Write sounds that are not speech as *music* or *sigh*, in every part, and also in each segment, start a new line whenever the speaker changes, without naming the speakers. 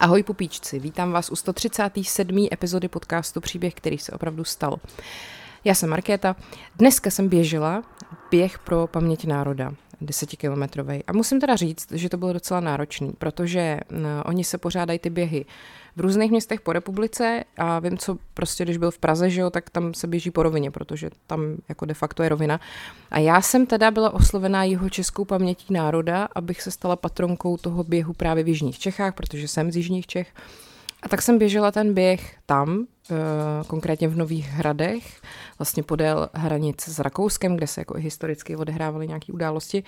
Ahoj pupíčci, vítám vás u 137. epizody podcastu Příběh, který se opravdu stal. Já jsem Markéta, dneska jsem běžela běh pro paměť národa, desetikilometrový. A musím teda říct, že to bylo docela náročný, protože uh, oni se pořádají ty běhy v různých městech po republice a vím, co prostě, když byl v Praze, že jo, tak tam se běží po rovině, protože tam jako de facto je rovina. A já jsem teda byla oslovená jeho českou pamětí národa, abych se stala patronkou toho běhu právě v Jižních Čechách, protože jsem z Jižních Čech. A tak jsem běžela ten běh tam, eh, konkrétně v Nových Hradech, vlastně podél hranic s Rakouskem, kde se jako historicky odehrávaly nějaké události.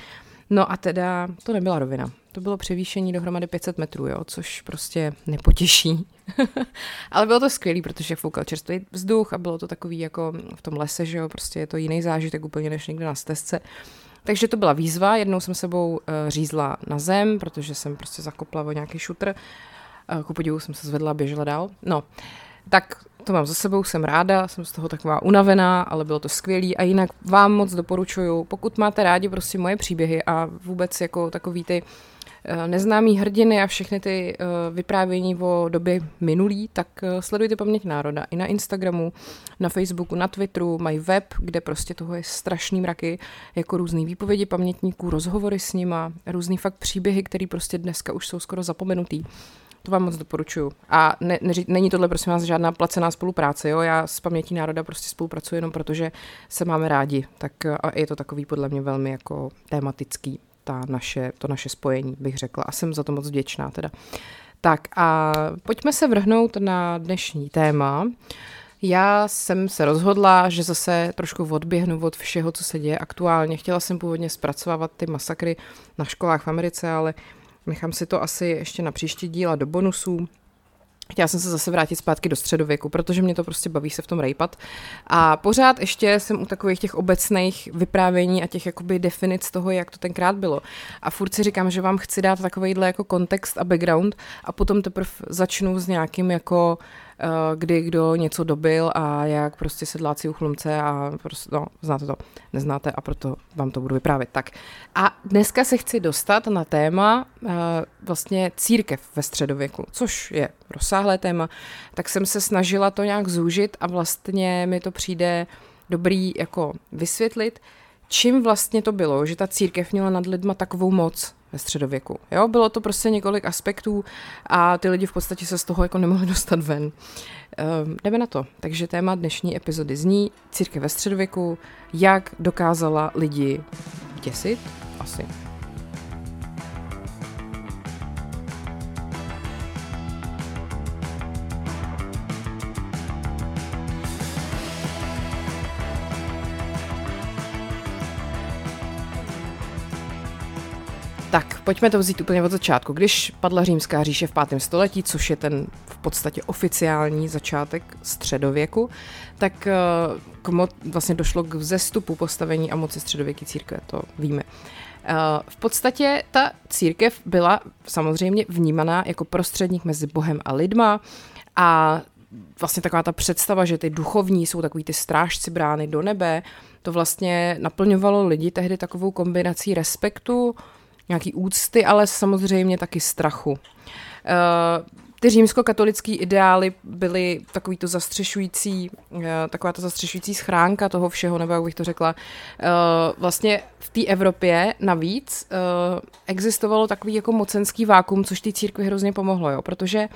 No a teda to nebyla rovina. To bylo převýšení dohromady 500 metrů, jo, což prostě nepotěší. *laughs* Ale bylo to skvělé, protože foukal čerstvý vzduch a bylo to takový jako v tom lese, že jo, prostě je to jiný zážitek úplně než někde na stezce. Takže to byla výzva, jednou jsem sebou uh, řízla na zem, protože jsem prostě zakopla o nějaký šutr. Ku podivu jsem se zvedla a běžela dál. No, tak to mám za sebou, jsem ráda, jsem z toho taková unavená, ale bylo to skvělé a jinak vám moc doporučuju, pokud máte rádi prostě moje příběhy a vůbec jako takový ty eh, neznámý hrdiny a všechny ty eh, vyprávění o době minulý, tak eh, sledujte Paměť národa i na Instagramu, na Facebooku, na Twitteru, mají web, kde prostě toho je strašný mraky, jako různý výpovědi pamětníků, rozhovory s nima, různý fakt příběhy, které prostě dneska už jsou skoro zapomenutý. To vám moc doporučuju. A ne, ne, není tohle prosím vás žádná placená spolupráce, jo? Já s pamětí národa prostě spolupracuji jenom protože se máme rádi. Tak a je to takový podle mě velmi jako tematický ta naše, to naše spojení, bych řekla. A jsem za to moc vděčná teda. Tak a pojďme se vrhnout na dnešní téma. Já jsem se rozhodla, že zase trošku odběhnu od všeho, co se děje aktuálně. Chtěla jsem původně zpracovávat ty masakry na školách v Americe, ale uh, Nechám si to asi ještě na příští díla do bonusů. Chtěla jsem se zase vrátit zpátky do středověku, protože mě to prostě baví se v tom rejpat. A pořád ještě jsem u takových těch obecných vyprávění a těch jakoby definic toho, jak to tenkrát bylo. A furt si říkám, že vám chci dát takovýhle jako kontext a background a potom teprve začnu s nějakým jako Eh, kdy kdo něco dobil a jak prostě sedláci u chlumce a prostě, no, znáte to, neznáte a proto vám to budu vyprávět. Tak. A dneska se chci dostat na téma uh, vlastně církev ve středověku, což je rozsáhlé téma, tak jsem se snažila to nějak zúžit a vlastně mi to přijde dobrý jako vysvětlit, čím vlastně to bylo, že ta církev měla nad lidma takovou moc, ve středověku. Jo, bylo to prostě několik aspektů a ty lidi v podstatě se z toho jako nemohli *laughs* dostat ven. Ehm, jdeme na to. Takže téma dnešní epizody zní Církev ve středověku, jak dokázala lidi děsit? Asi. Pojďme to vzít úplně od začátku. Když padla římská říše v 5. století, což je ten v podstatě oficiální začátek středověku, tak eh, k mo- vlastně došlo k vzestupu postavení a moci středověké církve, to víme. Eh, v podstatě ta církev byla samozřejmě vnímaná jako prostředník mezi Bohem a lidma a vlastně taková ta představa, že ty duchovní jsou takový ty strážci brány do nebe, to vlastně naplňovalo lidi tehdy takovou kombinací respektu, nějaký úcty, ale samozřejmě taky strachu. Eh, ty římskokatolické ideály byly takový to zastřešující, eh, taková ta zastřešující schránka toho všeho, nebo jak bych to řekla. Eh, vlastně v té Evropě navíc existovalo takový jako mocenský vákum, což té církvi hrozně pomohlo, jo, protože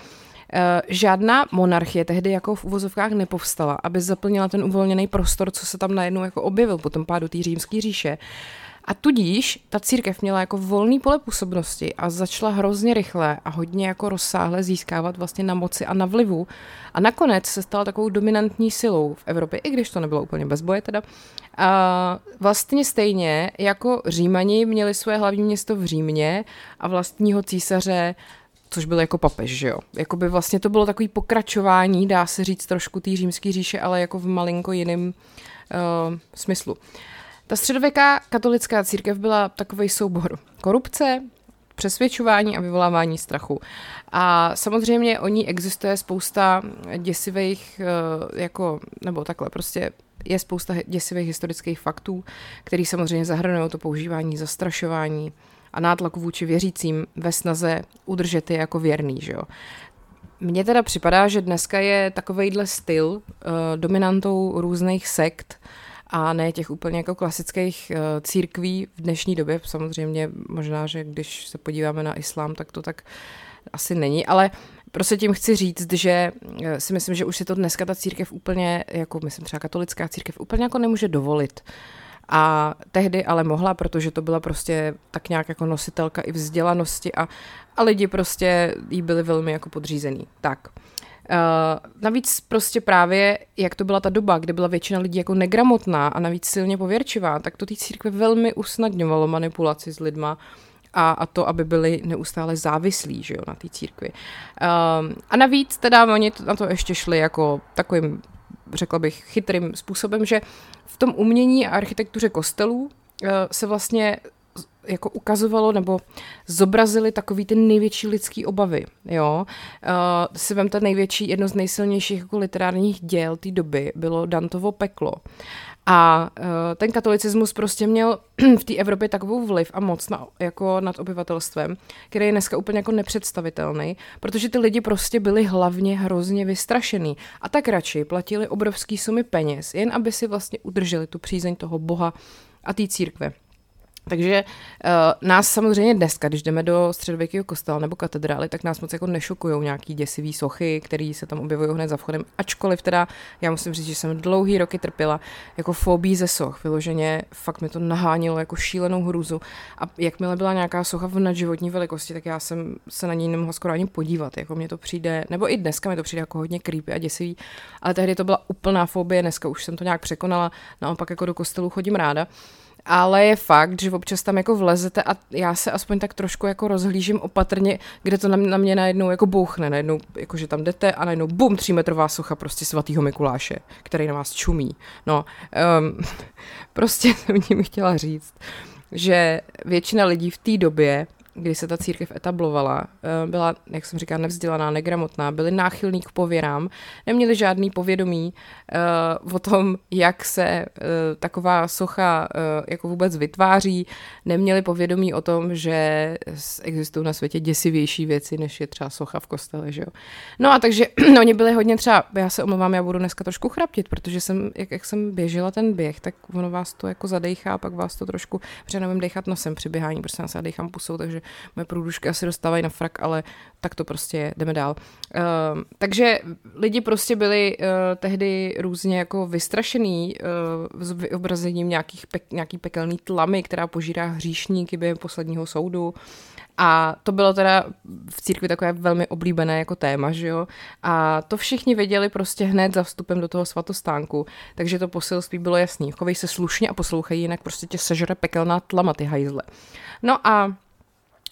žádná monarchie tehdy jako v uvozovkách nepovstala, aby zaplnila ten uvolněný prostor, co se tam najednou jako objevil po tom pádu té římské říše. A tudíž ta církev měla jako volný pole působnosti a začala hrozně rychle a hodně jako rozsáhle získávat vlastně na moci a na vlivu. A nakonec se stala takovou dominantní silou v Evropě, i když to nebylo úplně bez boje teda. A vlastně stejně jako Římani měli své hlavní město v Římě a vlastního císaře což byl jako papež, že jo. Jakoby vlastně to bylo takový pokračování, dá se říct trošku té římské říše, ale jako v malinko jiném uh, smyslu. Uh, ta středověká katolická církev byla takový soubor korupce, přesvědčování a vyvolávání strachu. A samozřejmě o ní existuje spousta děsivých, eh, jako, nebo takhle, prostě je spousta děsivých historických faktů, který samozřejmě zahrnují to používání zastrašování a nátlaku vůči věřícím ve snaze udržet je jako věrný, že jo. Mně teda připadá, že dneska je takovejhle styl uh, dominantou různých sekt a ne těch úplně jako klasických uh, církví v dnešní době. Samozřejmě možná, že když se podíváme na islám, tak to tak asi není, ale prostě tím chci říct, že eh, si myslím, že už si to dneska ta církev úplně, jako myslím třeba katolická církev, úplně jako nemůže dovolit. A tehdy ale mohla, protože to byla prostě tak nějak jako nositelka i vzdělanosti a, a lidi prostě jí byli velmi jako podřízený. Tak. Uh, navíc prostě právě, jak to byla ta doba, kde byla většina lidí jako negramotná a navíc silně pověrčivá, tak to té církve velmi usnadňovalo manipulaci s lidma a, a to, aby byli neustále závislí že jo, na té církvi. Um, a navíc teda oni na to ještě šli jako takovým, řekla bych, chytrým způsobem, že v tom umění a architektuře kostelů uh, se vlastně jako ukazovalo nebo zobrazili takový ty největší lidský obavy, jo. Uh, si vemte největší, jedno z nejsilnějších jako literárních děl té doby bylo Dantovo peklo. A uh, ten katolicismus prostě měl *clears throat* v té Evropě takovou vliv a moc na, jako nad obyvatelstvem, který je dneska úplně jako nepředstavitelný, protože ty lidi prostě byli hlavně hrozně vystrašený a tak radši platili obrovský sumy peněz, jen aby si vlastně udrželi tu přízeň toho boha a té církve. Takže uh, nás samozřejmě dneska, když jdeme do středověkého kostela nebo katedrály, tak nás moc jako nešokují nějaký děsivý sochy, které se tam objevují hned za vchodem. Ačkoliv teda, já musím říct, že jsem dlouhý roky trpěla jako fobí ze soch. Vyloženě fakt mi to nahánilo jako šílenou hruzu. A jakmile byla nějaká socha v nadživotní velikosti, tak já jsem se na ní nemohla skoro ani podívat. Jako mě to přijde, nebo i dneska mi to přijde jako hodně creepy a děsivý. Ale tehdy to byla úplná fobie, dneska už jsem to nějak překonala. Naopak jako do kostelu chodím ráda ale je fakt, že občas tam jako vlezete a já se aspoň tak trošku jako rozhlížím opatrně, kde to na, na mě najednou jako bouchne, najednou jako že tam jdete a najednou bum, třímetrová socha prostě svatýho Mikuláše, který na vás čumí. No, um, *laughs* prostě *laughs* jsem tím chtěla říct, že většina lidí v té době kdy se ta církev etablovala, eh, byla, jak jsem říkala, nevzdělaná, negramotná, byli náchylní k pověrám, neměli žádný povědomí uh, o tom, jak se uh, taková socha jako vůbec vytváří, neměli povědomí o tom, že existují na světě děsivější věci, než je třeba socha v kostele, že jo. No a takže no, *clears throat* oni byli hodně třeba, já se omlouvám, já budu dneska trošku chraptit, protože jsem, jak, jak jsem běžela ten běh, tak ono vás to jako zadechá, pak vás to trošku, protože nevím dechat nosem při běhání, protože já se dechám pusou, takže moje průdušky asi dostávají na frak, ale tak to prostě je, jdeme dál. Uh, takže lidi prostě byli uh, tehdy různě jako vystrašený uh, s vyobrazením nějakých pe- nějaký pekelný tlamy, která požírá hříšníky během posledního soudu. A to bylo teda v církvi takové velmi oblíbené jako téma, že jo. A to všichni věděli prostě hned za vstupem do toho svatostánku. Takže to poselství bylo jasný. Chovej se slušně a poslouchej, jinak prostě tě sežere pekelná tlama, ty hajzle. No a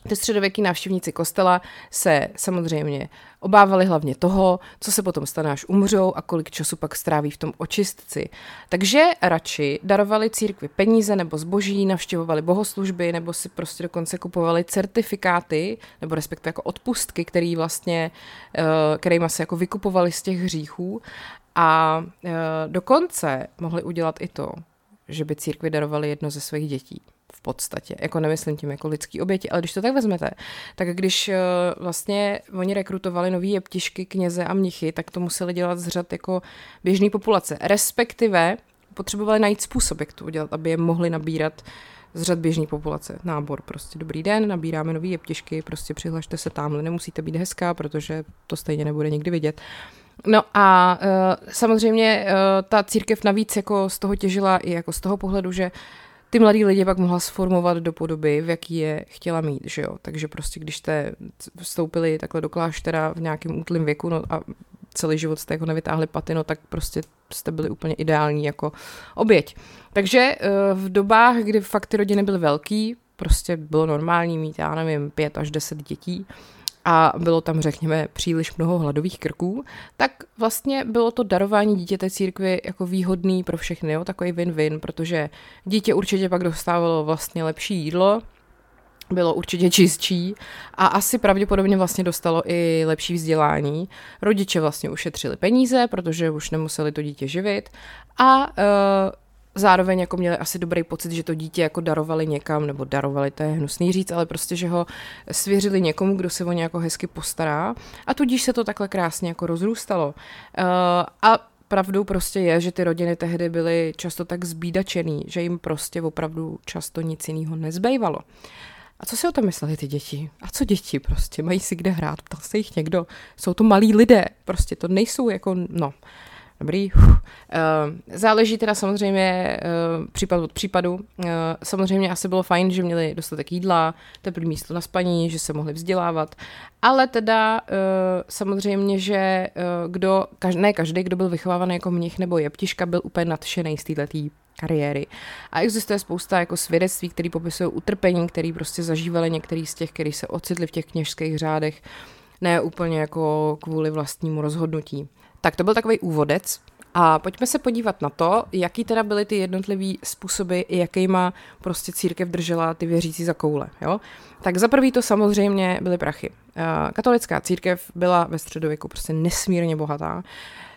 ty středověký návštěvníci kostela se samozřejmě obávali hlavně toho, co se potom stane, až umřou a kolik času pak stráví v tom očistci. Takže radši darovali církvi peníze nebo zboží, navštěvovali bohoslužby nebo si prostě dokonce kupovali certifikáty nebo respektive jako odpustky, který vlastně, eh, kterýma se jako vykupovali z těch hříchů a eh, dokonce mohli udělat i to, že by církvi darovali jedno ze svých dětí v podstatě. Jako nemyslím tím jako lidský oběti, ale když to tak vezmete, tak když uh, vlastně oni rekrutovali nový jeptišky, kněze a mnichy, tak to museli dělat z řad jako běžný populace. Respektive potřebovali najít způsob, jak to udělat, aby je mohli nabírat z řad běžný populace. Nábor prostě dobrý den, nabíráme nový jeptišky, prostě přihlašte se tamhle, nemusíte být hezká, protože to stejně nebude nikdy vidět. No a uh, samozřejmě uh, ta církev navíc jako z toho těžila i jako z toho pohledu, že ty mladí lidi pak mohla sformovat do podoby, v jaký je chtěla mít, že jo. Takže prostě když jste vstoupili takhle do kláštera v nějakém útlém věku no a celý život jste jako nevytáhli paty, no tak prostě jste byli úplně ideální jako oběť. Takže eh, v dobách, kdy fakt ty rodiny byly velký, prostě bylo normální mít, já nevím, pět až deset dětí, a bylo tam, řekněme, příliš mnoho hladových krků, tak vlastně bylo to darování dítěte církvi jako výhodný pro všechny, jo? takový win-win, protože dítě určitě pak dostávalo vlastně lepší jídlo, bylo určitě čistší a asi pravděpodobně vlastně dostalo i lepší vzdělání. Rodiče vlastně ušetřili peníze, protože už nemuseli to dítě živit a uh, zároveň jako měli asi dobrý pocit, že to dítě jako darovali někam, nebo darovali, to je hnusný říct, ale prostě, že ho svěřili někomu, kdo se o ně jako hezky postará a tudíž se to takhle krásně jako rozrůstalo. Uh, a pravdou prostě je, že ty rodiny tehdy byly často tak zbídačený, že jim prostě opravdu často nic jiného nezbývalo. A co si o tom mysleli ty děti? A co děti prostě? Mají si kde hrát? Ptal se jich někdo? Jsou to malí lidé. Prostě to nejsou jako, no, Dobrý. Uh, záleží teda samozřejmě uh, případ od případu. Uh, samozřejmě asi bylo fajn, že měli dostatek jídla, teplý místo na spaní, že se mohli vzdělávat, ale teda uh, samozřejmě, že uh, kdo, kaž, ne každý, kdo byl vychovávaný jako mnich nebo jeptiška, byl úplně nadšený z této kariéry. A existuje spousta jako svědectví, které popisují utrpení, které prostě zažívali některý z těch, kteří se ocitli v těch kněžských řádech, ne úplně jako kvůli vlastnímu rozhodnutí. Tak to byl takový úvodec. A pojďme se podívat na to, jaký teda byly ty jednotlivý způsoby, jakýma prostě církev držela ty věřící za koule. Jo? Tak za prvý to samozřejmě byly prachy. Eh, katolická církev byla ve středověku prostě nesmírně bohatá.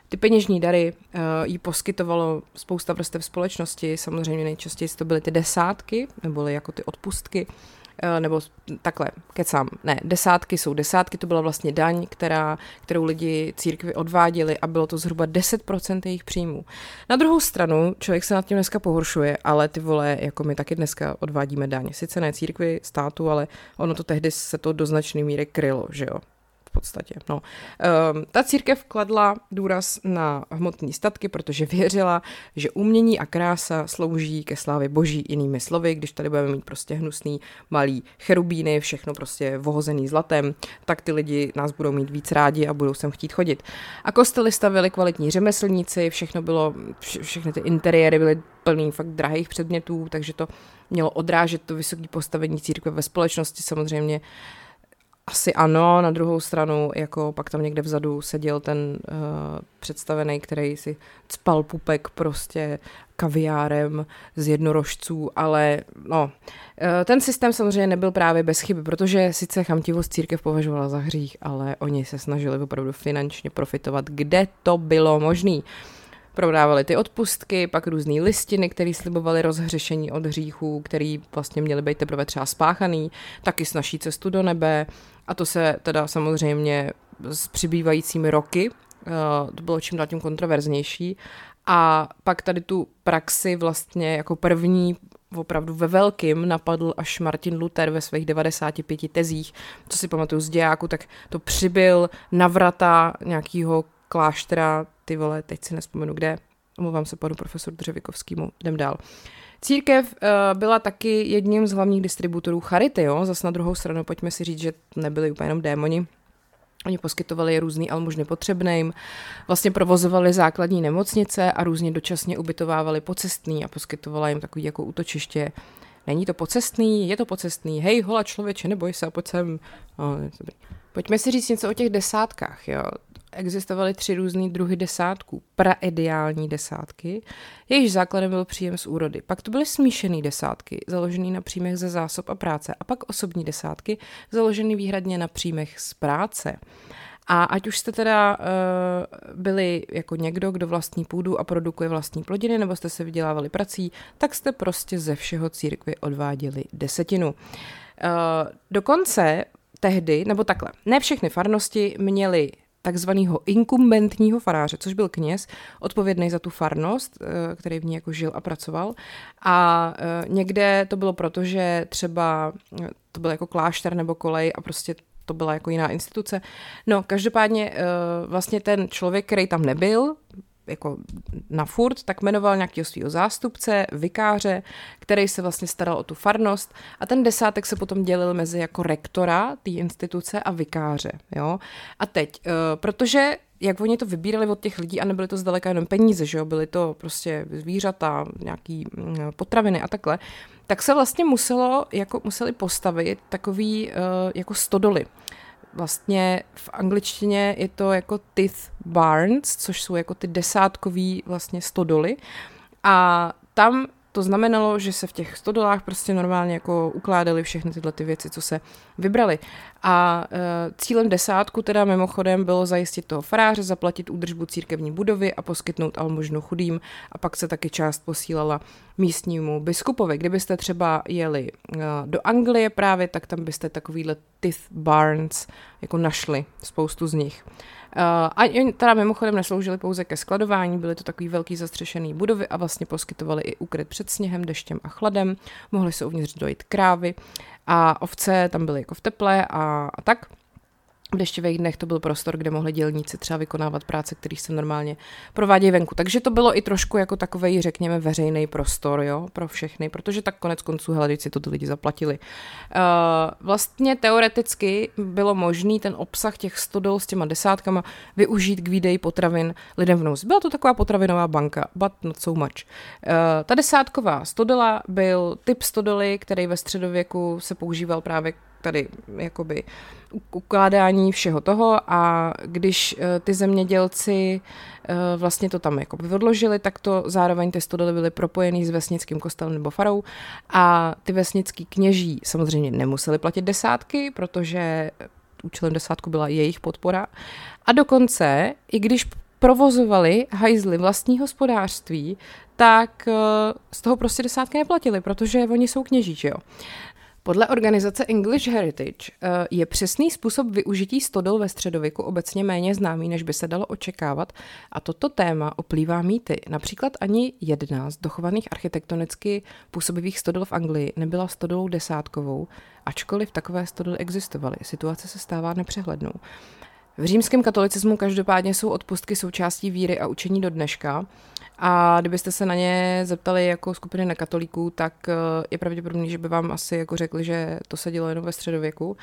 Ty peněžní dary uh, jí poskytovalo spousta vrstev společnosti, samozřejmě nejčastěji to byly ty desátky, neboli jako ty odpustky, nebo takhle, kecám, ne, desátky jsou desátky, to byla vlastně daň, která, kterou lidi církvi odváděli a bylo to zhruba 10% jejich příjmů. Na druhou stranu, člověk se nad tím dneska pohoršuje, ale ty vole, jako my taky dneska odvádíme daň. Sice ne církvi, státu, ale ono to tehdy se to do značné míry krylo, že jo podstatě. No. Um, ta církev kladla důraz na hmotní statky, protože věřila, že umění a krása slouží ke slávě boží jinými slovy, když tady budeme mít prostě hnusný malý cherubíny, všechno prostě vohozený zlatem, tak ty lidi nás budou mít víc rádi a budou sem chtít chodit. A kostely stavili kvalitní řemeslníci, všechno bylo, vše, všechny ty interiéry byly plný fakt drahých předmětů, takže to mělo odrážet to vysoké postavení církve ve společnosti samozřejmě asi ano, na druhou stranu, jako pak tam někde vzadu seděl ten uh, představený, který si cpal pupek prostě kaviárem z jednorožců, ale no, uh, ten systém samozřejmě nebyl právě bez chyby, protože sice chamtivost církev považovala za hřích, ale oni se snažili opravdu finančně profitovat, kde to bylo možné. Prodávali ty odpustky, pak různé listiny, které slibovaly rozhřešení od hříchů, který vlastně měly být teprve třeba spáchaný, taky snaží cestu do nebe, a to se teda samozřejmě s přibývajícími roky, uh, to bylo čím dál tím kontroverznější. A pak tady tu praxi vlastně jako první opravdu ve velkým napadl až Martin Luther ve svých 95 tezích, co si pamatuju z dějáku, tak to přibyl navrata nějakého kláštera, ty vole, teď si nespomenu kde, omlouvám se panu profesoru Dřevikovskému, jdem dál. Uh, Církev uh, byla taky jedním z hlavních distributorů charity, jo? Zas na druhou stranu pojďme si říct, že nebyli úplně jenom démoni, Oni poskytovali různý almužny potřebným, vlastně provozovali základní nemocnice a různě dočasně ubytovávali pocestný a poskytovala jim takový jako útočiště. Není to pocestný, je to pocestný, hej hola člověče, neboj se, pojď sem. No, Pojďme si říct něco o těch desátkách. Jo existovaly tři různé druhy desátků. Praideální desátky, jejichž základem byl příjem z úrody. Pak to byly smíšené desátky, založené na příjmech ze zásob a práce. A pak osobní desátky, založené výhradně na příjmech z práce. A ať už jste teda uh, byli jako někdo, kdo vlastní půdu a produkuje vlastní plodiny, nebo jste se vydělávali prací, tak jste prostě ze všeho církvy odváděli desetinu. Uh, dokonce tehdy, nebo takhle, ne všechny farnosti měly takzvaného inkumbentního faráře, což byl kněz, odpovědný za tu farnost, eh, který v ní jako žil a pracoval. A eh, někde to bylo proto, že třeba eh, to byl jako klášter nebo kolej a prostě to byla jako jiná instituce. No, každopádně vlastně ten člověk, který tam nebyl, jako na furt, tak jmenoval nějakého svého zástupce, vikáře, který se vlastně staral o tu farnost a ten desátek se potom dělil mezi jako rektora té instituce a vikáře. Jo? A teď, uh, protože jak oni to vybírali od těch lidí a nebyly to zdaleka jenom peníze, že jo, byly to prostě zvířata, nějaký mm, potraviny a takhle, tak se vlastně muselo, jako museli postavit takový uh, jako stodoly vlastně v angličtině je to jako tith barns, což jsou jako ty desátkový vlastně stodoly. A tam to znamenalo, že se v těch stodolách prostě normálně jako ukládaly všechny tyhle ty věci, co se vybrali. A e, cílem desátku teda mimochodem bylo zajistit toho faráře, zaplatit údržbu církevní budovy a poskytnout almužnu chudým a pak se taky část posílala místnímu biskupovi. Kdybyste třeba jeli e, do Anglie právě, tak tam byste takovýhle Tith Barns jako našli spoustu z nich. A teda mimochodem nesloužili pouze ke skladování, byly to takový velký zastřešený budovy a vlastně poskytovali i ukryt před sněhem, deštěm a chladem. Mohly se uvnitř dojít krávy a ovce tam byly jako v teple a, a tak. V deštivých dnech to byl prostor, kde mohli dělníci třeba vykonávat práce, které se normálně provádějí venku. Takže to bylo i trošku jako takový, řekněme, veřejný prostor jo, pro všechny, protože tak konec konců, si to ty lidi zaplatili. Uh, vlastně teoreticky bylo možný ten obsah těch stodol s těma desátkama využít k výdeji potravin lidem v nouzi. Byla to taková potravinová banka, but not so much. Uh, ta desátková stodola byl typ stodoly, který ve středověku se používal právě tady jakoby ukládání všeho toho a když eh, ty zemědělci eh, vlastně to tam jako odložili, tak to zároveň ty stodoly byly propojený s vesnickým kostelem nebo farou a ty vesnický kněží samozřejmě nemuseli platit desátky, protože účelem desátku byla jejich podpora a dokonce, i když provozovali hajzly vlastní hospodářství, tak eh, z toho prostě desátky neplatili, protože oni jsou kněží, že jo. Podle organizace English Heritage eh, je přesný způsob využití stodol ve středověku obecně méně známý, než by se dalo očekávat a toto téma oplývá mýty. Například ani jedna z dochovaných architektonicky působivých stodol v Anglii nebyla stodolou desátkovou, ačkoliv takové stodoly existovaly. Situace se stává nepřehlednou. V římském katolicismu každopádně jsou odpustky součástí víry a učení do dneška a kdybyste se na ně zeptali jako skupiny nekatolíků, tak eh, je pravděpodobný, že by vám asi jako řekli, že to se dělo jenom ve středověku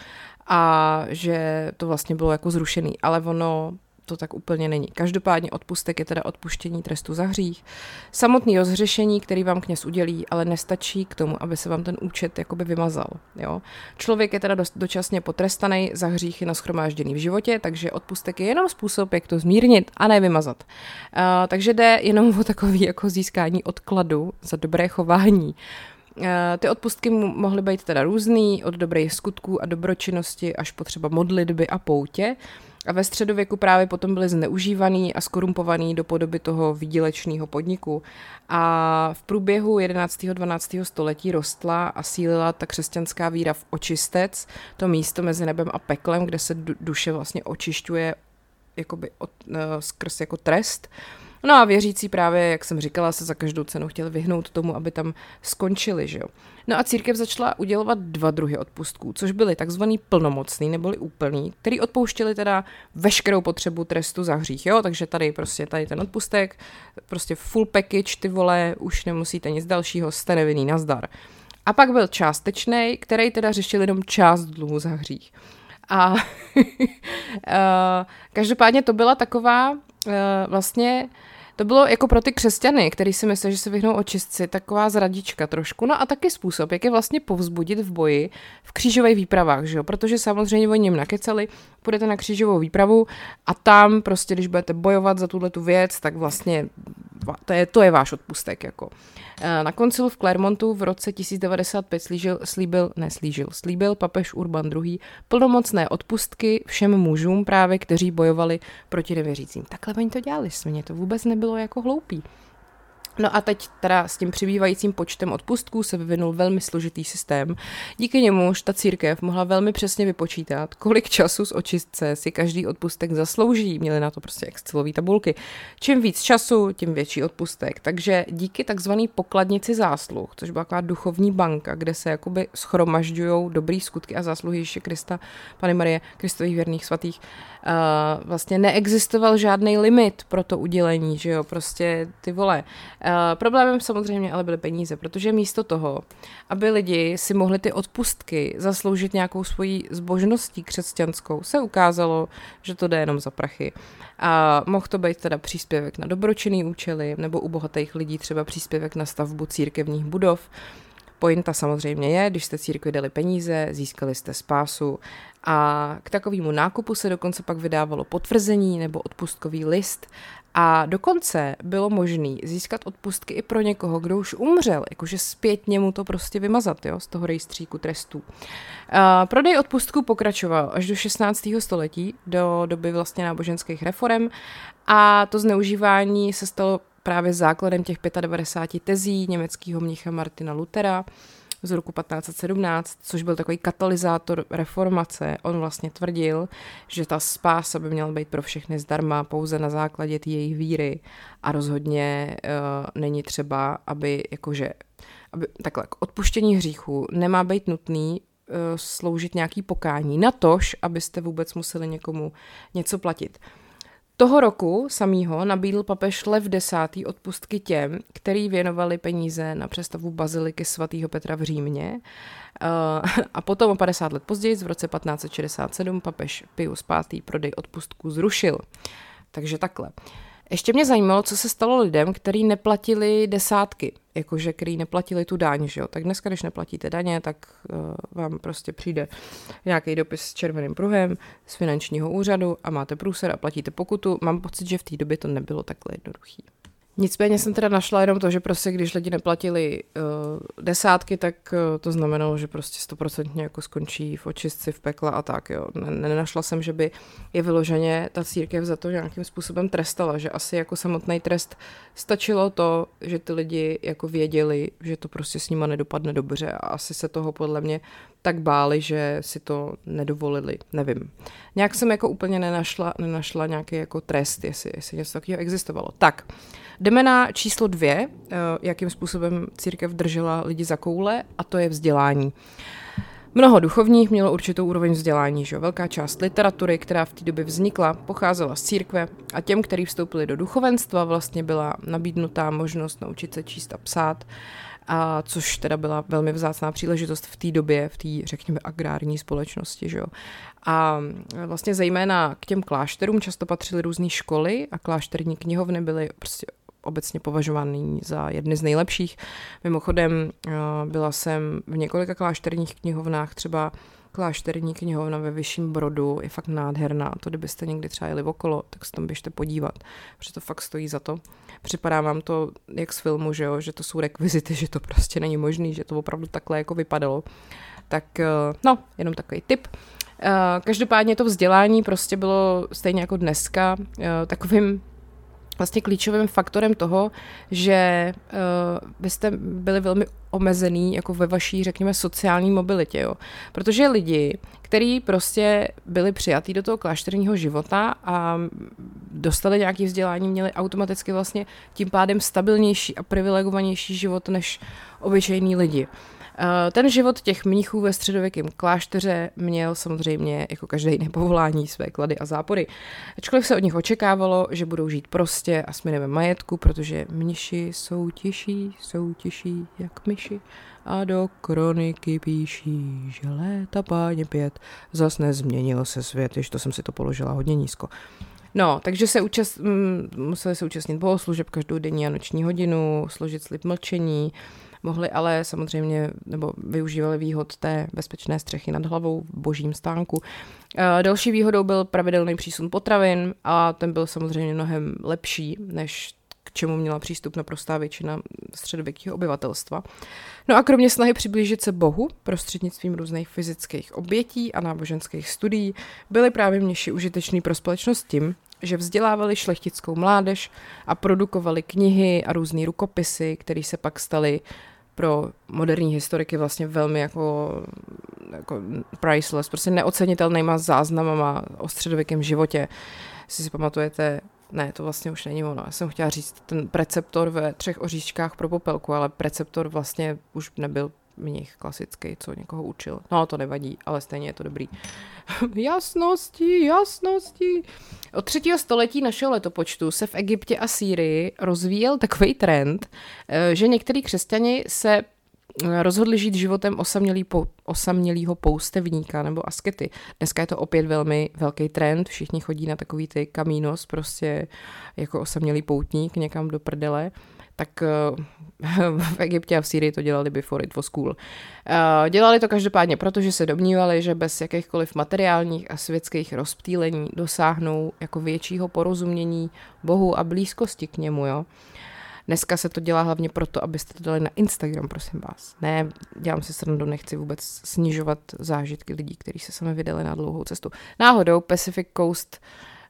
a že to vlastně bylo jako zrušený. Ale ono to tak úplně není. Každopádně odpustek je teda odpuštění trestu za hřích. Samotný rozřešení, který vám kněz udělí, ale nestačí k tomu, aby se vám ten účet jakoby vymazal. Jo? Člověk je teda dost dočasně potrestaný za hříchy naschromážděný v životě, takže odpustek je jenom způsob, jak to zmírnit a ne vymazat. Uh, takže jde jenom o takový jako získání odkladu za dobré chování. Uh, ty odpustky mohly být teda různý, od dobrých skutků a dobročinnosti až po třeba modlitby a poutě. A ve středověku právě potom byly zneužívaný a skorumpovaný do podoby toho výdělečného podniku. A v průběhu 11. 12. století rostla a sílila ta křesťanská víra v očistec, to místo mezi nebem a peklem, kde se duše vlastně očišťuje jakoby od, uh, skrz jako trest. Uh, No a věřící právě, jak jsem říkala, se za každou cenu chtěli vyhnout tomu, aby tam skončili, že jo. No a církev začala udělovat dva druhy odpustků, což byly takzvaný plnomocný neboli úplný, který odpouštěli teda veškerou potřebu trestu za hřích, jo, takže tady prostě tady ten odpustek, prostě full package, ty vole, už nemusíte nic dalšího, jste nevinný, nazdar. A pak byl částečný, který teda řešil jenom část dluhu za hřích. A *laughs* každopádně to byla taková uh, vlastně to bylo jako pro ty křesťany, kteří si myslí, že se vyhnou očistci, taková zradička trošku. No a taky způsob, jak je vlastně povzbudit v boji v křížových výpravách, že jo? Protože samozřejmě oni jim nakeceli, půjdete na křížovou výpravu a tam prostě, když budete bojovat za tuhle tu věc, tak vlastně to je, to je váš odpustek. Jako. Eh, na koncilu v Clermontu v roce 1095 slížil, slíbil, ne slížil, slíbil papež Urban II. plnomocné odpustky všem mužům právě, kteří bojovali proti nevěřícím. Takhle oni to dělali, směně to vůbec nebylo jako hloupý. No a teď teda s tím přibývajícím počtem odpustků se vyvinul velmi složitý systém. Díky němuž ta církev mohla velmi přesně vypočítat, kolik času z očistce si každý odpustek zaslouží. Měli na to prostě excelové tabulky. Čím víc času, tím větší odpustek. Takže díky takzvaný pokladnici zásluh, což byla taková duchovní banka, kde se jakoby schromažďují dobrý skutky a zásluhy Ježíše Krista, Pany Marie, Kristových věrných svatých, uh, vlastně neexistoval žádný limit pro to udělení, že jo, prostě ty vole. Uh, problémem samozřejmě ale byly peníze, protože místo toho, aby lidi si mohli ty odpustky zasloužit nějakou svojí zbožností křesťanskou, se ukázalo, že to jde jenom za prachy. A mohl to být teda příspěvek na dobročinný účely, nebo u bohatých lidí třeba příspěvek na stavbu církevních budov, Pointa samozřejmě je, když jste církvi dali peníze, získali jste spásu. A k takovému nákupu se dokonce pak vydávalo potvrzení nebo odpustkový list a dokonce bylo možné získat odpustky i pro někoho, kdo už umřel, jakože zpětně mu to prostě vymazat jo, z toho rejstříku trestů. Uh, prodej odpustku pokračoval až do 16. století, do doby vlastně náboženských reform a to zneužívání se stalo právě základem těch 95 tezí německého mnicha Martina Lutera z roku 1517, což byl takový katalyzátor reformace. On vlastně tvrdil, že ta spása by měla být pro všechny zdarma pouze na základě jejich víry a rozhodně uh, není třeba, aby jakože aby, takhle, k odpuštění hříchu nemá být nutný uh, sloužit nějaký pokání, na tož, abyste vůbec museli někomu něco platit. Toho roku samýho nabídl papež Lev X. odpustky těm, který věnovali peníze na přestavu baziliky svatého Petra v Římě. Eh, a potom o 50 let později, v roce 1567, papež Pius V. prodej odpustků zrušil. Takže takhle. Ještě mě zajímalo, co se stalo lidem, kteří neplatili desátky, jakože který neplatili tu daň, že jo. Tak dneska, když neplatíte daně, tak uh, vám prostě přijde nějaký dopis s červeným pruhem z finančního úřadu a máte průser a platíte pokutu. Mám pocit, že v té době to nebylo takhle jednoduché. Nicméně jsem teda našla jenom to, že prostě když lidi neplatili uh, desátky, tak uh, to znamenalo, že prostě stoprocentně jako skončí v očistci, v pekle a tak, jo. Nenašla jsem, že by je vyloženě ta církev za to nějakým způsobem trestala, že asi jako samotný trest stačilo to, že ty lidi jako věděli, že to prostě s nima nedopadne dobře a asi se toho podle mě tak báli, že si to nedovolili, nevím. Nějak jsem jako úplně nenašla, nenašla nějaký jako trest, jestli, jestli něco takového existovalo. Tak, jdeme na číslo dvě, eh, jakým způsobem církev držela lidi za koule, a to je vzdělání. Mnoho duchovních mělo určitou úroveň vzdělání, že velká část literatury, která v té době vznikla, pocházela z církve a těm, kteří vstoupili do duchovenstva, vlastně byla nabídnutá možnost naučit se číst a psát a což teda byla velmi vzácná příležitost v té době, v té, řekněme, agrární společnosti, že jo. A vlastně zejména k těm klášterům často patřily různé školy a klášterní knihovny byly prostě obecně považovaný za jedny z nejlepších. Mimochodem eh, byla jsem v několika klášterních knihovnách, třeba klášterní knihovna ve Vyšším Brodu je fakt nádherná. To, kdybyste někdy třeba jeli okolo, tak se tam běžte podívat, protože to fakt stojí za to. Připadá vám to jak z filmu, že, jo? že to jsou rekvizity, že to prostě není možný, že to opravdu takhle jako vypadalo. Tak eh, no, jenom takový tip. Eh, každopádně to vzdělání prostě bylo stejně jako dneska takovým vlastně klíčovým faktorem toho, že uh, byste byli velmi omezený jako ve vaší, řekněme, sociální mobilitě, jo. Protože lidi, kteří prostě byli přijatí do toho klášterního života a dostali nějaké vzdělání, měli automaticky vlastně tím pádem stabilnější a privilegovanější život než obyčejní lidi. Eh, ten život těch mnichů ve středověkém klášteře měl samozřejmě jako každé jiné povolání své klady a zápory. Ačkoliv se od nich očekávalo, že budou žít prostě a s majetku, protože mniši jsou tiší, jsou tiší jak myši a do kroniky píší, že léta páně pět, zas nezměnil se svět, ještě to jsem si to položila hodně nízko. No, takže se účast, museli se účastnit bohoslužeb každou denní a noční hodinu, složit slib mlčení, Mohli ale samozřejmě, nebo využívali výhod té bezpečné střechy nad hlavou v božím stánku. Eh, další výhodou byl pravidelný přísun potravin a ten byl samozřejmě mnohem lepší než k čemu měla přístup naprostá většina středověkého obyvatelstva. No a kromě snahy přiblížit se Bohu prostřednictvím různých fyzických obětí a náboženských studií, byly právě měši užiteční pro společnost tím, že vzdělávali šlechtickou mládež a produkovali knihy a různé rukopisy, které se pak staly pro moderní historiky vlastně velmi jako, jako priceless, prostě neocenitelnýma záznamama o středověkém životě. Jestli si pamatujete, ne, to vlastně už není ono. Já jsem chtěla říct ten preceptor ve třech oříškách pro popelku, ale preceptor vlastně už nebyl mnich klasický, co někoho učil. No, to nevadí, ale stejně je to dobrý. *laughs* jasnosti, jasnosti. Od třetího století našeho letopočtu se v Egyptě a Sýrii rozvíjel takový trend, eh, že některý křesťani se eh, rozhodli žít životem osamělý pou, osamělýho poustevníka nebo askety. Dneska je to opět velmi velký trend, všichni chodí na takový ty kamínos, prostě jako osamělý poutník někam do prdele. Tak *laughs* v Egyptě a v Sýrii to dělali before it was cool. Dělali to každopádně, protože se domnívali, že bez jakýchkoliv materiálních a světských rozptýlení dosáhnou jako většího porozumění Bohu a blízkosti k němu, jo. Dneska se to dělá hlavně proto, abyste to dali na Instagram, prosím vás. Ne, dělám si srandu, nechci vůbec snižovat zážitky lidí, kteří se sami vydali na dlouhou cestu. Náhodou Pacific Coast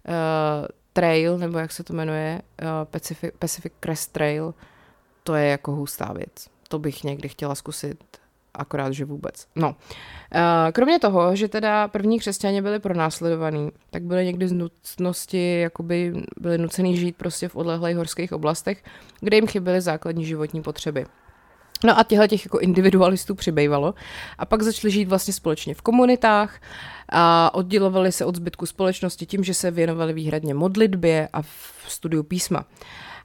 uh, Trail, nebo jak se to jmenuje, uh, Pacific, Pacific Crest Trail, to je jako hustá věc. To bych někdy chtěla zkusit akorát, že vůbec. No, eh, kromě toho, že teda první křesťané byli pronásledovaní, tak byli někdy z nutnosti, jakoby byli nucený žít prostě v odlehlých horských oblastech, kde jim chyběly základní životní potřeby. No a těchto těch jako individualistů přibývalo a pak začali žít vlastně společně v komunitách a oddělovali se od zbytku společnosti tím, že se věnovali výhradně modlitbě a v studiu písma.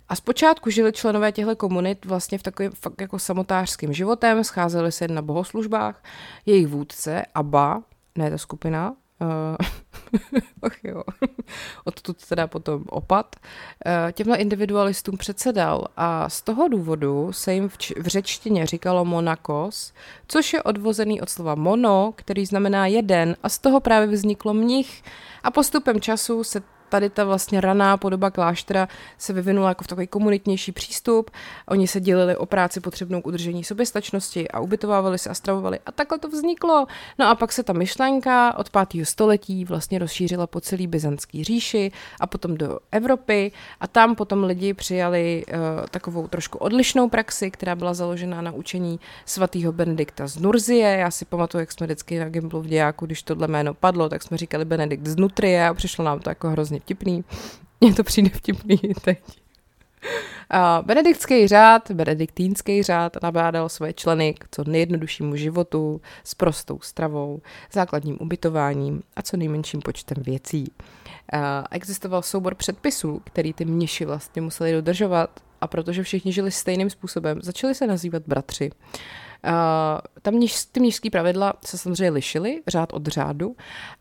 A zpočátku žili členové těchto komunit vlastně v takovém jako samotářským životem, scházeli se na bohoslužbách, jejich vůdce, Abba, ne ta skupina, uh, *laughs* ach jo, *laughs* odtud teda potom opat, uh, těmhle individualistům předsedal a z toho důvodu se jim v, č- v řečtině říkalo monakos, což je odvozený od slova mono, který znamená jeden a z toho právě vzniklo mnich. A postupem času se tady ta vlastně raná podoba kláštera se vyvinula jako v takový komunitnější přístup. Oni se dělili o práci potřebnou k udržení soběstačnosti a ubytovávali se a stravovali. A takhle to vzniklo. No a pak se ta myšlenka od 5. století vlastně rozšířila po celý byzantský říši a potom do Evropy a tam potom lidi přijali uh, takovou trošku odlišnou praxi, která byla založena na učení svatého Benedikta z Nurzie. Já si pamatuju, jak jsme vždycky na Gimplu v dějáku, když tohle jméno padlo, tak jsme říkali Benedikt z Nutrie a přišlo nám to jako hrozně vtipný. *laughs* Mně to přijde vtipný teď. A benediktský řád, benediktínský řád nabádal své členy k co nejjednoduššímu životu s prostou stravou, základním ubytováním a co nejmenším počtem věcí. A existoval soubor předpisů, který ty mniši vlastně museli dodržovat a protože všichni žili stejným způsobem, začali se nazývat bratři. Uh, tam ty mnižské pravidla se samozřejmě lišily, řád od řádu,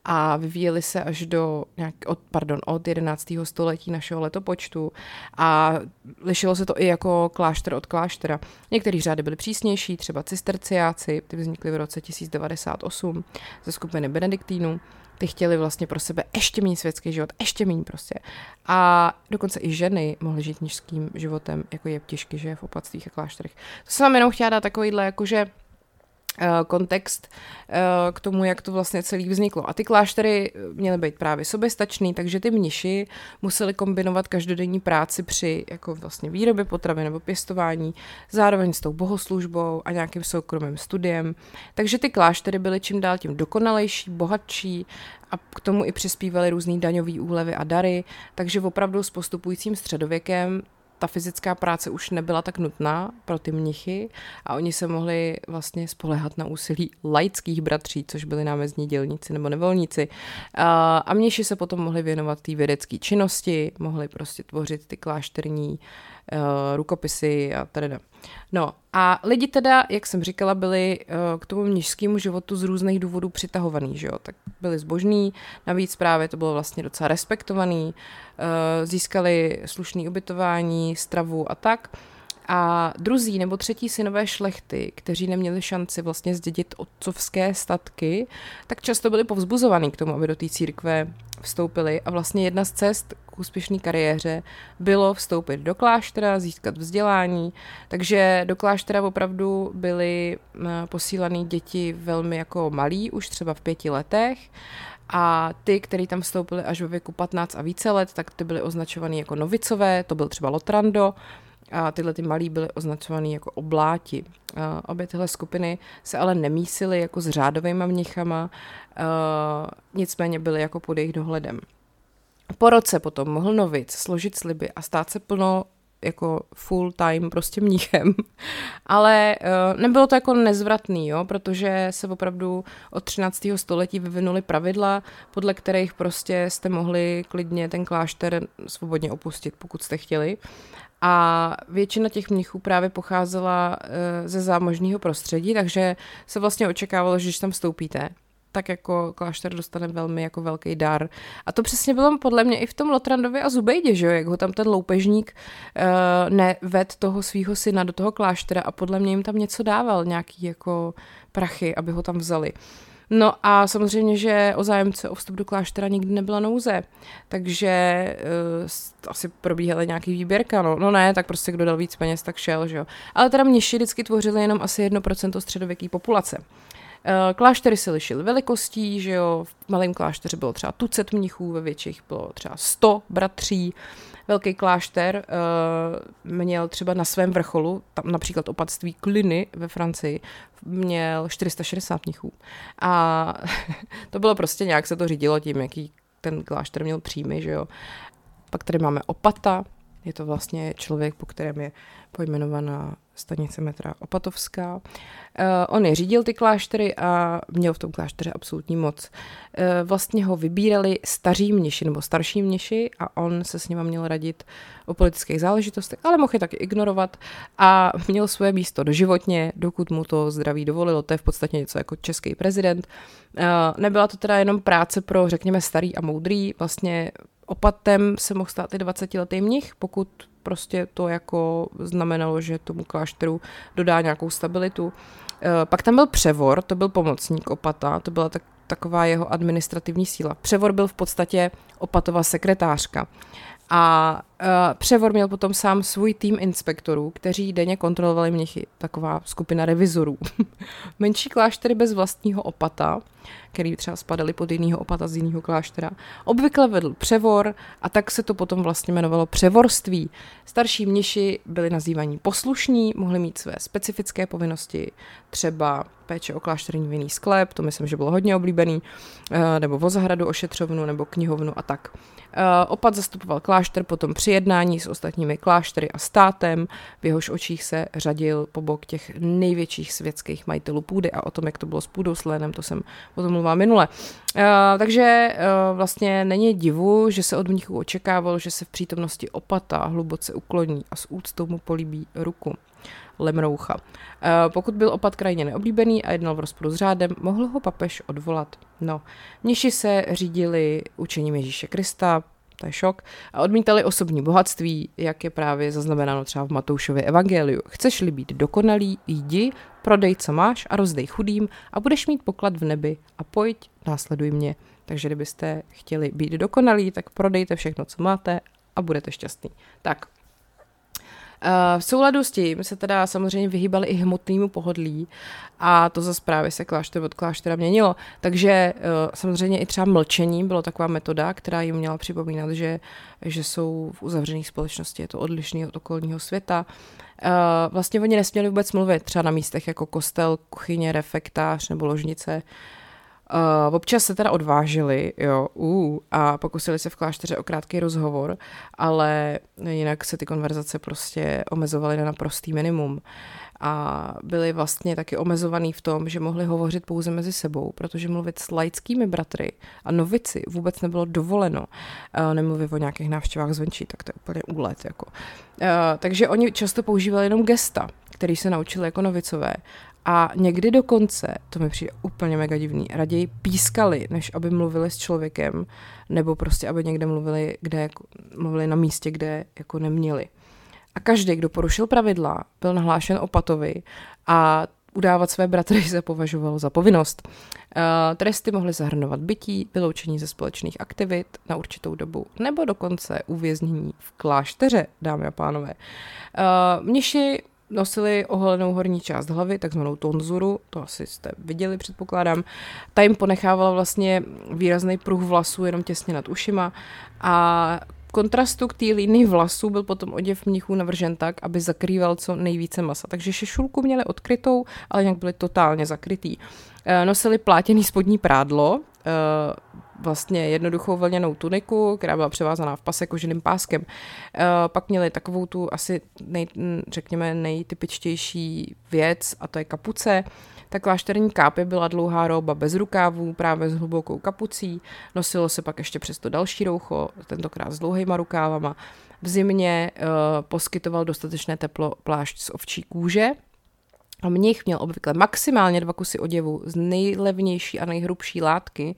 a vyvíjely se až do nějak, od, pardon, od 11. století našeho letopočtu a lišilo se to i jako klášter od kláštera. Některé řády byly přísnější, třeba cisterciáci, ty vznikly v roce 1098 ze skupiny benediktínů, ty chtěli vlastně pro sebe ještě méně světský život, ještě méně prostě. A dokonce i ženy mohly žít nížským životem, jako je ptišky, že v opatstvích a klášterech. To jsem vám jenom chtěla dát takovýhle, jakože kontext eh, k tomu, jak to vlastně celý vzniklo. A ty kláštery měly být právě soběstačný, takže ty mniši museli kombinovat každodenní práci při jako vlastně výrobě potravy nebo pěstování, zároveň s tou bohoslužbou a nějakým soukromým studiem. Takže ty kláštery byly čím dál tím dokonalejší, bohatší a k tomu i přispívaly různý daňový úlevy a dary, takže opravdu s postupujícím středověkem ta fyzická práce už nebyla tak nutná pro ty mnichy a oni se mohli vlastně spolehat na úsilí laických bratří, což byli námezní dělníci nebo nevolníci. A, mniši se potom mohli věnovat té vědecké činnosti, mohli prostě tvořit ty klášterní uh, rukopisy a teda. No a lidi teda, jak jsem říkala, byli uh, k tomu mnižskému životu z různých důvodů přitahovaný, že jo, tak byli zbožní, navíc právě to bylo vlastně docela respektovaný, uh, získali slušný ubytování, stravu a tak. A druzí nebo třetí synové šlechty, kteří neměli šanci vlastně zdědit otcovské statky, tak často byli povzbuzovaní k tomu, aby do té církve vstoupili. A vlastně jedna z cest k úspěšné kariéře bylo vstoupit do kláštera, získat vzdělání. Takže do kláštera opravdu byly eh, posílané děti velmi jako malí, už třeba v pěti letech. A ty, kteří tam vstoupili až ve věku 15 a více let, tak ty byly označované jako novicové, to byl třeba Lotrando, a tyhle ty malí byly označovaný jako obláti. Obě tyhle skupiny se ale nemísily jako s řádovými mnichama, nicméně byly jako pod jejich dohledem. Po roce potom mohl novic složit sliby a stát se plno jako full time prostě mnichem. *laughs* Ale uh, nebylo to jako nezvratný, jo, protože se opravdu od 13. století vyvinuly pravidla, podle kterých prostě jste mohli klidně ten klášter svobodně opustit, pokud jste chtěli. A většina těch mnichů právě pocházela uh, ze zámožního prostředí, takže se vlastně očekávalo, že když tam vstoupíte, tak jako klášter dostane velmi jako velký dar. A to přesně bylo podle mě i v tom Lotrandově a Zubejdě, že jo, jak ho tam ten loupežník uh, neved toho svého syna do toho kláštera a podle mě jim tam něco dával, nějaký jako prachy, aby ho tam vzali. No a samozřejmě, že o zájemce o vstup do kláštera nikdy nebyla nouze, takže uh, asi probíhaly nějaký výběrka, no. no ne, tak prostě kdo dal víc peněz, tak šel, že jo. Ale teda mniši vždycky tvořili jenom asi 1% středověké populace. Eh, kláštery se lišily velikostí, že jo, v malém klášteře bylo třeba tucet mnichů, ve větších bylo třeba 100 bratří. Velký klášter uh, měl třeba na svém vrcholu, tam například opatství Kliny ve Francii, měl 460 mnichů. A *laughs* to bylo prostě nějak se to řídilo tím, jaký ten klášter měl příjmy, že jo. Pak tady máme opata, je to vlastně člověk, po kterém je pojmenovaná stanice metra Opatovská. Uh, on je řídil ty kláštery a měl v tom klášteře absolutní moc. Uh, vlastně ho vybírali staří mniši nebo starší mniši a on se s nima měl radit o politických záležitostech, ale mohl je taky ignorovat a měl své místo doživotně, dokud mu to zdraví dovolilo. To je v podstatě něco jako český prezident. Uh, nebyla to teda jenom práce pro, řekněme, starý a moudrý, vlastně opatem se mohl stát i 20-letý mnich, pokud prostě to jako znamenalo, že tomu klášteru dodá nějakou stabilitu. Eh, pak tam byl převor, to byl pomocník opata, to byla tak, taková jeho administrativní síla. Převor byl v podstatě opatová sekretářka. A Převor měl potom sám svůj tým inspektorů, kteří denně kontrolovali mnichy, taková skupina revizorů. *laughs* Menší kláštery bez vlastního opata, který třeba spadaly pod jinýho opata z jiného kláštera, obvykle vedl převor a tak se to potom vlastně jmenovalo převorství. Starší mniši byli nazývaní poslušní, mohli mít své specifické povinnosti, třeba péče o klášterní vinný sklep, to myslím, že bylo hodně oblíbený, eh, nebo o zahradu, ošetřovnu nebo knihovnu a tak. Eh, opat zastupoval klášter potom při jednání s ostatními kláštery a státem, v jehož očích se řadil po bok těch největších světských majitelů půdy a o tom, jak to bylo s půdou s lénem, to jsem o tom mluvila minule. Uh, takže uh, vlastně není divu, že se od mnichů očekávalo, že se v přítomnosti opata hluboce ukloní a s úctou mu políbí ruku. Lemroucha. Uh, pokud byl opat krajně neoblíbený a jednal v rozporu s řádem, mohl ho papež odvolat. No, mniši se řídili učením Ježíše Krista, to je šok, a odmítali osobní bohatství, jak je právě zaznamenáno třeba v Matoušově evangeliu. Chceš-li být dokonalý, jdi, prodej, co máš a rozdej chudým a budeš mít poklad v nebi a pojď, následuj mě. Takže kdybyste chtěli být dokonalí, tak prodejte všechno, co máte a budete šťastný. Tak, v souladu s tím se teda samozřejmě vyhýbali i hmotnému pohodlí a to za zprávy se klášter od kláštera měnilo. Takže eh, samozřejmě i třeba mlčení bylo taková metoda, která jim měla připomínat, že, že jsou v uzavřených společnosti, je to odlišný od okolního světa. Eh, vlastně oni nesměli vůbec mluvit třeba na místech jako kostel, kuchyně, refektář nebo ložnice. Uh, občas se teda odvážili, jo, uh, a pokusili se v klášteře o krátký rozhovor, ale jinak se ty konverzace prostě omezovaly na naprostý minimum. A byli vlastně taky omezovaný v tom, že mohli hovořit pouze mezi sebou, protože mluvit s laickými bratry a novici vůbec nebylo dovoleno. Uh, nemluvit o nějakých návštěvách zvenčí, tak to je úplně úlet. Jako. Uh, takže oni často používali jenom gesta, který se naučili jako novicové a někdy dokonce, to mi přijde úplně mega divný, raději pískali, než aby mluvili s člověkem, nebo prostě aby někde mluvili, kde jako, mluvili na místě, kde jako neměli. A každý, kdo porušil pravidla, byl nahlášen opatovi a udávat své bratry se považovalo za povinnost. Uh, tresty mohly zahrnovat bytí, vyloučení ze společných aktivit na určitou dobu, nebo dokonce uvěznění v klášteře, dámy a pánové. Uh, mniši nosili oholenou horní část hlavy, takzvanou tonzuru, to asi jste viděli, předpokládám. Ta jim ponechávala vlastně výrazný pruh vlasů jenom těsně nad ušima a kontrastu k té linii vlasů byl potom oděv mnichů navržen tak, aby zakrýval co nejvíce masa. Takže šešulku měli odkrytou, ale nějak byli totálně zakrytý. Eh, nosili plátěný spodní prádlo, eh, vlastně jednoduchou vlněnou tuniku, která byla převázaná v pase koženým páskem. Eh, pak měli takovou tu asi, nej, řekněme, nejtypičtější věc a to je kapuce. Ta klášterní kápě byla dlouhá roba bez rukávů, právě s hlubokou kapucí. Nosilo se pak ještě přesto další roucho, tentokrát s dlouhýma rukávama. V zimě uh, poskytoval dostatečné teplo plášť z ovčí kůže, A mnich měl obvykle maximálně dva kusy oděvu z nejlevnější a nejhrubší látky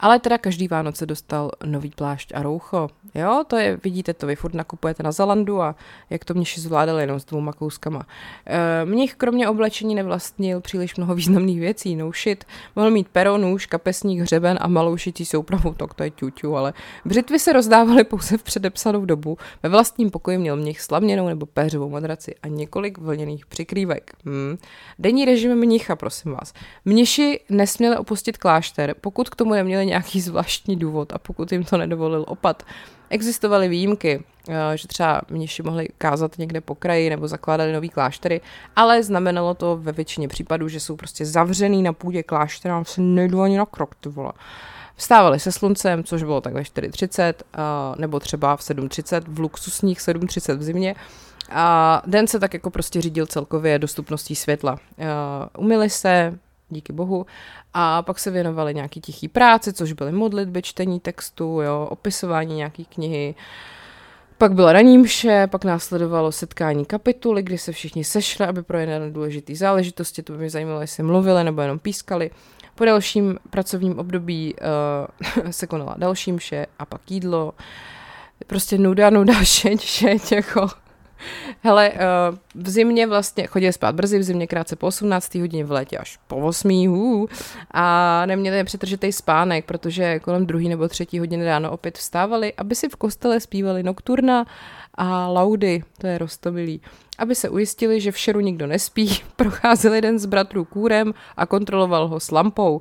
ale teda každý Vánoce dostal nový plášť a roucho. Jo, to je, vidíte to, vy furt nakupujete na Zalandu a jak to mniši zvládali jenom s dvouma kouskama. E, mnich kromě oblečení nevlastnil příliš mnoho významných věcí, no shit. Mohl mít pero, nůž, kapesník, hřeben a malou šicí soupravu, tak to je ťuťu, ale břitvy se rozdávaly pouze v předepsanou dobu. Ve vlastním pokoji měl mnich slaměnou nebo péřovou madraci a několik vlněných přikrývek. Hmm. Denní režim mnicha, prosím vás. Mniši nesměli opustit klášter, pokud k tomu neměli nějaký zvláštní důvod a pokud jim to nedovolil opat. Existovaly výjimky, eh, že třeba mniši mohli kázat někde po kraji nebo zakládali nový kláštery, ale znamenalo to ve většině případů, že jsou prostě zavřený na půdě kláštera se nejdu ani na krok, ty vole. Vstávali se sluncem, což bylo tak ve 4.30, eh, nebo třeba v 7.30, v luxusních 7.30 v zimě. A den se tak jako prostě řídil celkově dostupností světla. Eh, umili se, díky bohu. A pak se věnovali nějaký tichý práci, což byly modlitby, čtení textu, jo, opisování nějaký knihy. Pak byla raní mše, pak následovalo setkání kapituly, kdy se všichni sešli, aby projednali důležité záležitosti. To by mě zajímalo, jestli mluvili nebo jenom pískali. Po dalším pracovním období uh, *laughs* se konala další mše a pak jídlo. Prostě nuda, nuda, šeť, šeť, jako *laughs* Hele, eh, v zimě vlastně chodili spát brzy, v zimě krátce po 18. hodině, v létě až po 8. Hů, a neměli nepřetržitý spánek, protože kolem druhý nebo třetí hodiny ráno opět vstávali, aby si v kostele zpívali nokturna a laudy, to je rostomilý. Aby se ujistili, že v šeru nikdo nespí, *laughs* procházel jeden z bratrů kůrem a kontroloval ho s lampou.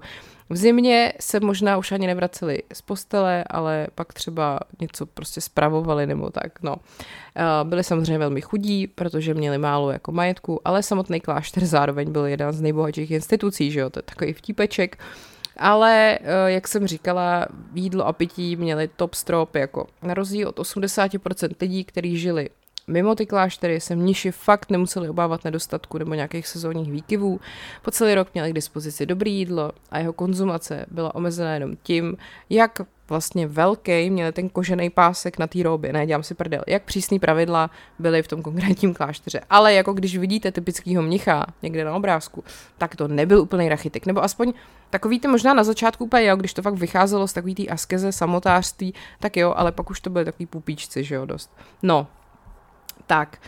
V zimě se možná už ani nevraceli z postele, ale pak třeba něco prostě spravovali nebo tak, no. Eh, byli samozřejmě velmi chudí, protože měli málo jako majetku, ale samotný klášter zároveň byl jedna z nejbohatších institucí, že jo, to je takový vtípeček. Ale, eh, jak jsem říkala, jídlo a pití měli top strop, jako na rozdíl od 80% lidí, kteří žili Mimo ty kláštery se mniši fakt nemuseli obávat nedostatku nebo nějakých sezónních výkyvů. Po celý rok měli k dispozici dobré jídlo a jeho konzumace byla omezená jenom tím, jak vlastně velký měl ten kožený pásek na té robě, ne, dělám si prdel, jak přísný pravidla byly v tom konkrétním klášteře. Ale jako když vidíte typického mnicha někde na obrázku, tak to nebyl úplný rachitek, nebo aspoň takový ty možná na začátku úplně jo, když to fakt vycházelo z takový té askeze, samotářství, tak jo, ale pak už to byly takový pupíčci, že jo, dost. No, tak,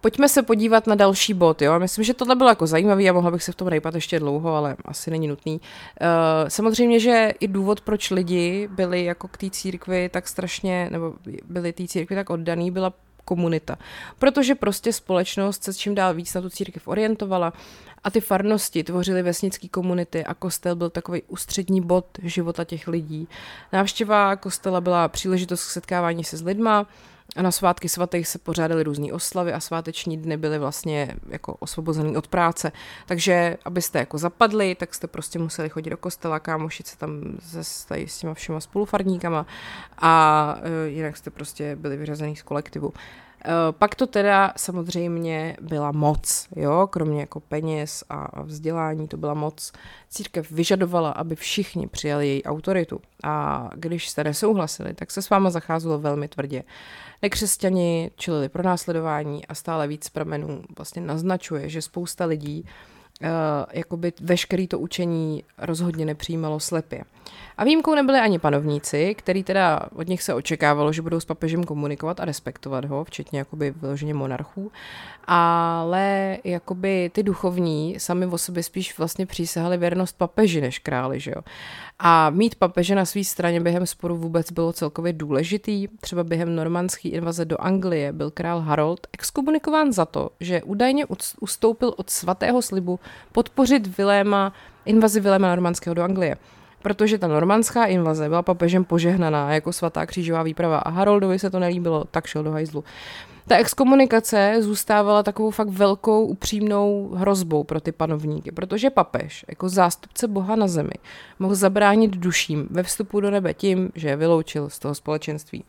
pojďme se podívat na další bod, jo. Myslím, že tohle bylo jako zajímavý a mohla bych se v tom rejpat ještě dlouho, ale asi není nutný. Uh, samozřejmě, že i důvod, proč lidi byli jako k té církvi tak strašně, nebo byli té církvi tak oddaný, byla komunita. Protože prostě společnost se čím dál víc na tu církev orientovala a ty farnosti tvořily vesnické komunity a kostel byl takový ústřední bod života těch lidí. Návštěva kostela byla příležitost k setkávání se s lidma, a na svátky svatých se pořádaly různé oslavy a sváteční dny byly vlastně jako osvobozený od práce. Takže abyste jako zapadli, tak jste prostě museli chodit do kostela, kámošit se tam se s těma všema spolufarníkama a uh, jinak jste prostě byli vyřazený z kolektivu. Uh, pak to teda samozřejmě byla moc, jo, kromě jako peněz a vzdělání, to byla moc. Církev vyžadovala, aby všichni přijali její autoritu a když jste nesouhlasili, tak se s váma zacházelo velmi tvrdě. Nekřesťani čelili pro následování a stále víc pramenů vlastně naznačuje, že spousta lidí uh, jakoby veškerý to učení rozhodně nepřijímalo slepě. A výjimkou nebyli ani panovníci, který teda od nich se očekávalo, že budou s papežem komunikovat a respektovat ho, včetně jakoby vyloženě monarchů, ale jakoby ty duchovní sami o sobě spíš vlastně přísahali věrnost papeži než králi, že jo. A mít papeže na své straně během sporu vůbec bylo celkově důležitý. Třeba během normandské invaze do Anglie byl král Harold exkomunikován za to, že údajně ustoupil od svatého slibu podpořit Viléma, invazi Viléma normandského do Anglie protože ta normandská invaze byla papežem požehnaná jako svatá křížová výprava a Haroldovi se to nelíbilo, tak šel do hajzlu. Ta exkomunikace zůstávala takovou fakt velkou upřímnou hrozbou pro ty panovníky, protože papež jako zástupce Boha na zemi mohl zabránit duším ve vstupu do nebe tím, že je vyloučil z toho společenství.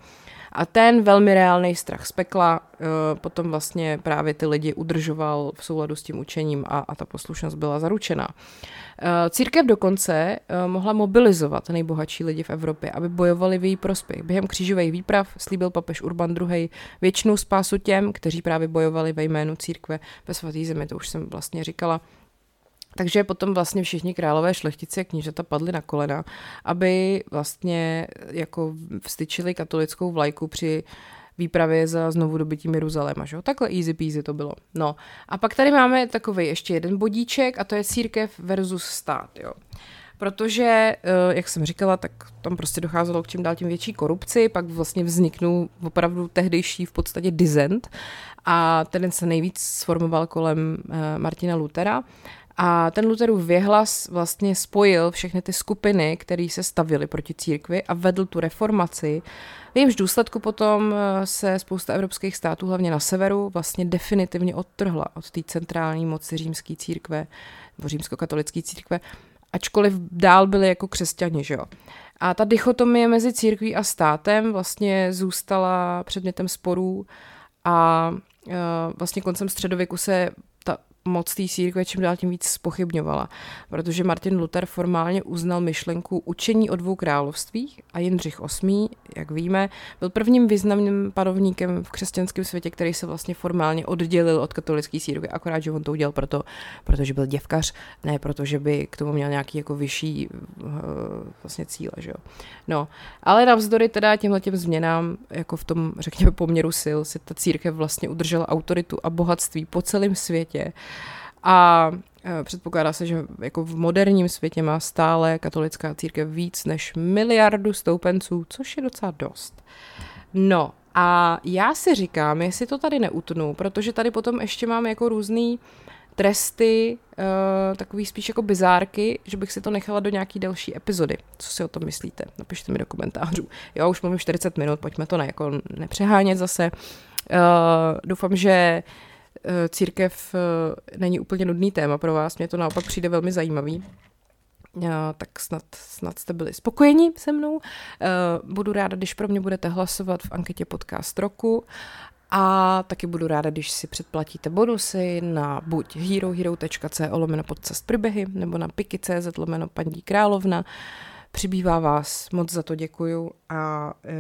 A ten velmi reálný strach z pekla uh, potom vlastně právě ty lidi udržoval v souladu s tím učením a, a ta poslušnost byla zaručená. Uh, církev dokonce uh, mohla mobilizovat nejbohatší lidi v Evropě, aby bojovali v její prospěch. Během křížových výprav slíbil papež Urban II. věčnou spásu těm, kteří právě bojovali ve jménu církve ve svatý zemi, to už jsem vlastně říkala. Takže potom vlastně všichni králové šlechtici a knížata padli na kolena, aby vlastně jako vstyčili katolickou vlajku při výpravě za znovu dobytím Jeruzaléma. Že? Takhle easy peasy to bylo. No a pak tady máme takový ještě jeden bodíček a to je církev versus stát. Jo. Protože, eh, jak jsem říkala, tak tam prostě docházelo k čím dál tím větší korupci, pak vlastně vzniknul opravdu tehdejší v podstatě dizent a ten se nejvíc sformoval kolem eh, Martina Lutera a ten Lutherův věhlas vlastně spojil všechny ty skupiny, které se stavily proti církvi a vedl tu reformaci. V jejímž důsledku potom eh, se spousta evropských států, hlavně na severu, vlastně definitivně odtrhla od té centrální moci římské církve, nebo římskokatolické církve, ačkoliv dál byli jako křesťani, že jo. A ta dichotomie mezi církví a státem vlastně zůstala předmětem sporů a eh, vlastně koncem středověku se moc té církve čím dál tím víc spochybňovala, protože Martin Luther formálně uznal myšlenku učení o dvou královstvích a Jindřich VIII, jak víme, byl prvním významným panovníkem v křesťanském světě, který se vlastně formálně oddělil od katolické církve, akorát, že on to udělal proto, protože byl děvkař, ne proto, že by k tomu měl nějaký jako vyšší uh, vlastně cíle, že jo. No, ale navzdory teda těmhle těm změnám, jako v tom, řekněme, poměru sil, si ta církev vlastně udržela autoritu a bohatství po celém světě a e, předpokládá se, že jako v moderním světě má stále katolická církev víc než miliardu stoupenců, což je docela dost. No a já si říkám, jestli to tady neutnu, protože tady potom ještě mám jako různý tresty, uh, takový spíš jako bizárky, že bych si to nechala do nějaký další epizody. Co si o tom myslíte? Napište mi do komentářů. Jo, už mluvím 40 minut, pojďme to ne, jako nepřehánět zase. Uh, doufám, že uh, Eh, církev eh, není úplně nudný téma pro vás, mě to naopak přijde velmi zajímavý. Já, tak snad, snad jste byli spokojeni se mnou. Eh, budu ráda, když pro mě budete hlasovat v anketě podcast roku a taky budu ráda, když si předplatíte bonusy na buď herohero.co lomeno podcast příběhy nebo na piky.cz lomeno paní královna. Přibývá vás, moc za to děkuju a e,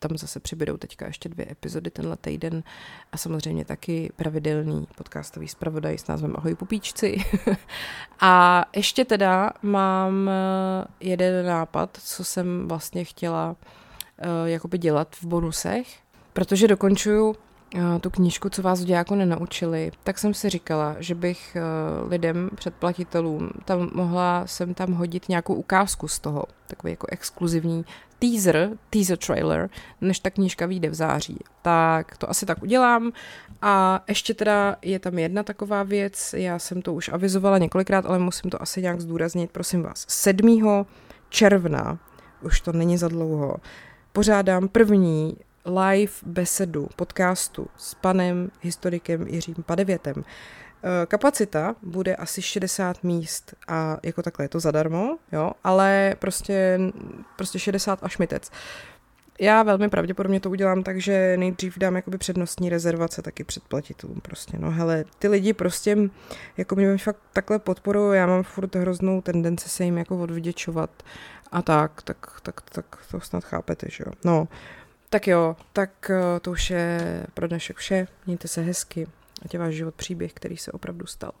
tam zase přibydou teďka ještě dvě epizody tenhle týden a samozřejmě taky pravidelný podcastový zpravodaj s názvem Ahoj pupíčci. *laughs* a ještě teda mám eh, jeden nápad, co jsem vlastně chtěla e, jakoby dělat v bonusech, protože dokončuju tu knížku, co vás v dějáku nenaučili, tak jsem si říkala, že bych eh, lidem, předplatitelům, tam mohla jsem tam hodit nějakou ukázku z toho, takový jako exkluzivní teaser, teaser trailer, než ta knížka vyjde v září. Tak to asi tak udělám. A ještě teda je tam jedna taková věc, já jsem to už avizovala několikrát, ale musím to asi nějak zdůraznit, prosím vás. 7. června, už to není za dlouho, pořádám první live besedu podcastu s panem historikem Jiřím Padevětem. Eh, kapacita bude asi 60 míst a jako takhle je to zadarmo, jo, ale prostě, prostě 60 až mitec. Já velmi pravděpodobně to udělám tak, že nejdřív dám jakoby přednostní rezervace taky předplatitelům prostě. No hele, ty lidi prostě jako mě fakt takhle podporují, já mám furt hroznou tendenci se jim jako odvděčovat a tak, tak, tak, tak to snad chápete, že jo. No, tak jo, tak eh, to už je pro dnešek vše. Mějte se hezky. Ať je váš život příběh, který se opravdu stal.